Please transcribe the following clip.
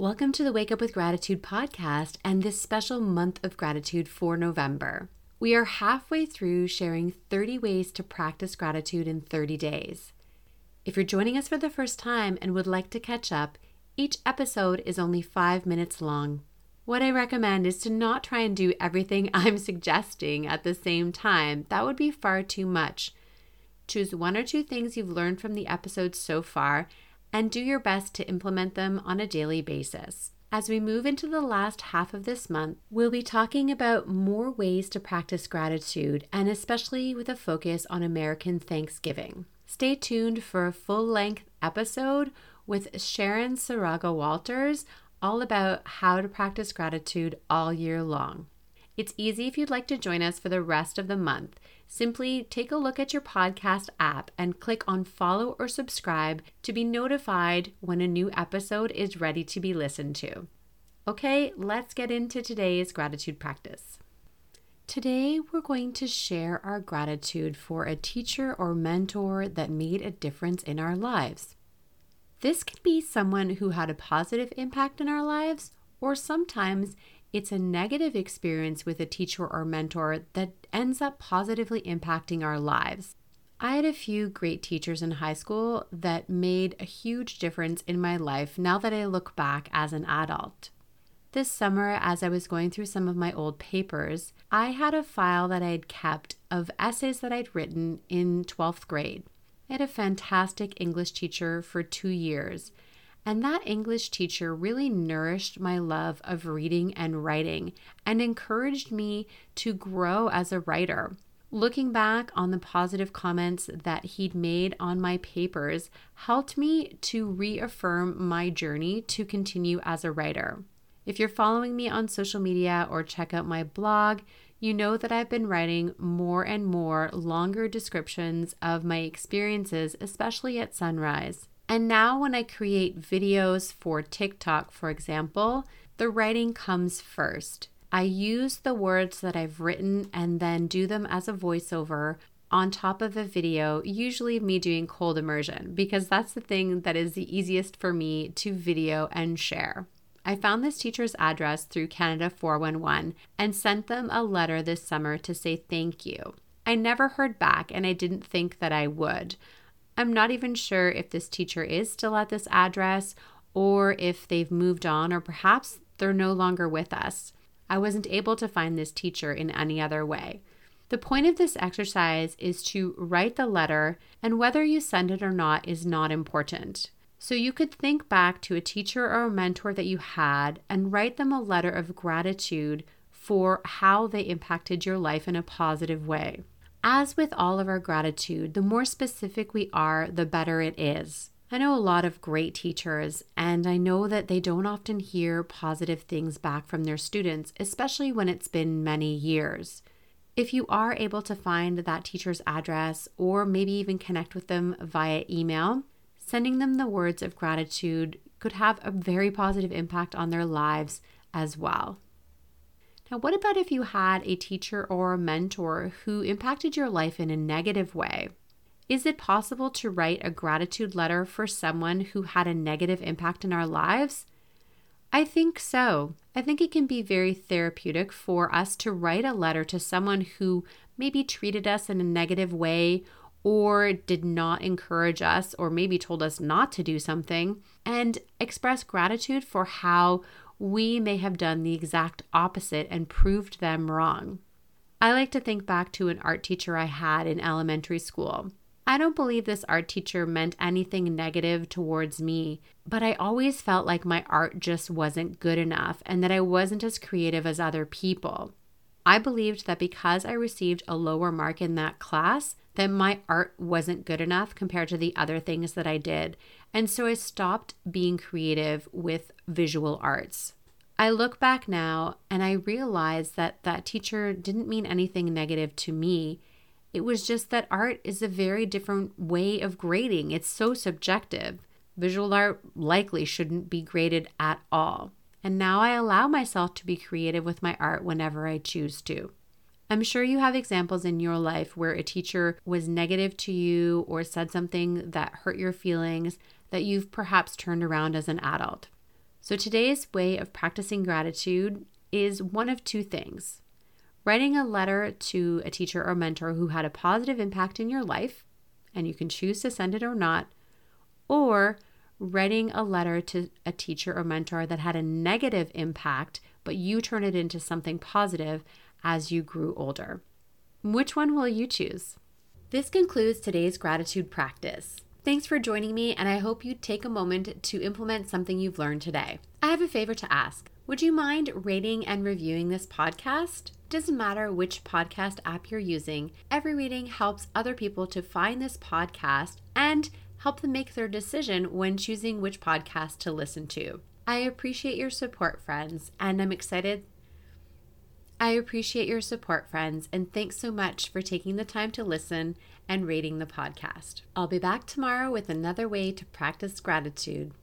Welcome to the Wake Up with Gratitude podcast and this special month of gratitude for November. We are halfway through sharing 30 ways to practice gratitude in 30 days. If you're joining us for the first time and would like to catch up, each episode is only five minutes long. What I recommend is to not try and do everything I'm suggesting at the same time. That would be far too much. Choose one or two things you've learned from the episodes so far and do your best to implement them on a daily basis. As we move into the last half of this month, we'll be talking about more ways to practice gratitude and especially with a focus on American Thanksgiving. Stay tuned for a full length episode with Sharon Saraga Walters all about how to practice gratitude all year long. It's easy if you'd like to join us for the rest of the month. Simply take a look at your podcast app and click on follow or subscribe to be notified when a new episode is ready to be listened to. Okay, let's get into today's gratitude practice. Today, we're going to share our gratitude for a teacher or mentor that made a difference in our lives. This can be someone who had a positive impact in our lives, or sometimes it's a negative experience with a teacher or mentor that ends up positively impacting our lives. I had a few great teachers in high school that made a huge difference in my life now that I look back as an adult. This summer, as I was going through some of my old papers, I had a file that I had kept of essays that I'd written in 12th grade. I had a fantastic English teacher for two years, and that English teacher really nourished my love of reading and writing and encouraged me to grow as a writer. Looking back on the positive comments that he'd made on my papers helped me to reaffirm my journey to continue as a writer. If you're following me on social media or check out my blog, you know that I've been writing more and more longer descriptions of my experiences, especially at sunrise. And now, when I create videos for TikTok, for example, the writing comes first. I use the words that I've written and then do them as a voiceover on top of a video, usually me doing cold immersion, because that's the thing that is the easiest for me to video and share. I found this teacher's address through Canada 411 and sent them a letter this summer to say thank you. I never heard back and I didn't think that I would. I'm not even sure if this teacher is still at this address or if they've moved on or perhaps they're no longer with us. I wasn't able to find this teacher in any other way. The point of this exercise is to write the letter, and whether you send it or not is not important. So you could think back to a teacher or a mentor that you had and write them a letter of gratitude for how they impacted your life in a positive way. As with all of our gratitude, the more specific we are, the better it is. I know a lot of great teachers, and I know that they don't often hear positive things back from their students, especially when it's been many years. If you are able to find that teacher's address or maybe even connect with them via email, sending them the words of gratitude could have a very positive impact on their lives as well. Now, what about if you had a teacher or a mentor who impacted your life in a negative way? Is it possible to write a gratitude letter for someone who had a negative impact in our lives? I think so. I think it can be very therapeutic for us to write a letter to someone who maybe treated us in a negative way or did not encourage us, or maybe told us not to do something, and express gratitude for how we may have done the exact opposite and proved them wrong. I like to think back to an art teacher I had in elementary school. I don't believe this art teacher meant anything negative towards me, but I always felt like my art just wasn't good enough and that I wasn't as creative as other people. I believed that because I received a lower mark in that class, that my art wasn't good enough compared to the other things that I did. And so I stopped being creative with visual arts. I look back now and I realize that that teacher didn't mean anything negative to me. It was just that art is a very different way of grading. It's so subjective. Visual art likely shouldn't be graded at all. And now I allow myself to be creative with my art whenever I choose to. I'm sure you have examples in your life where a teacher was negative to you or said something that hurt your feelings that you've perhaps turned around as an adult. So today's way of practicing gratitude is one of two things writing a letter to a teacher or mentor who had a positive impact in your life, and you can choose to send it or not, or writing a letter to a teacher or mentor that had a negative impact, but you turn it into something positive as you grew older. Which one will you choose? This concludes today's gratitude practice. Thanks for joining me, and I hope you take a moment to implement something you've learned today. I have a favor to ask. Would you mind rating and reviewing this podcast? Doesn't matter which podcast app you're using, every reading helps other people to find this podcast and help them make their decision when choosing which podcast to listen to. I appreciate your support, friends, and I'm excited. I appreciate your support, friends, and thanks so much for taking the time to listen and rating the podcast. I'll be back tomorrow with another way to practice gratitude.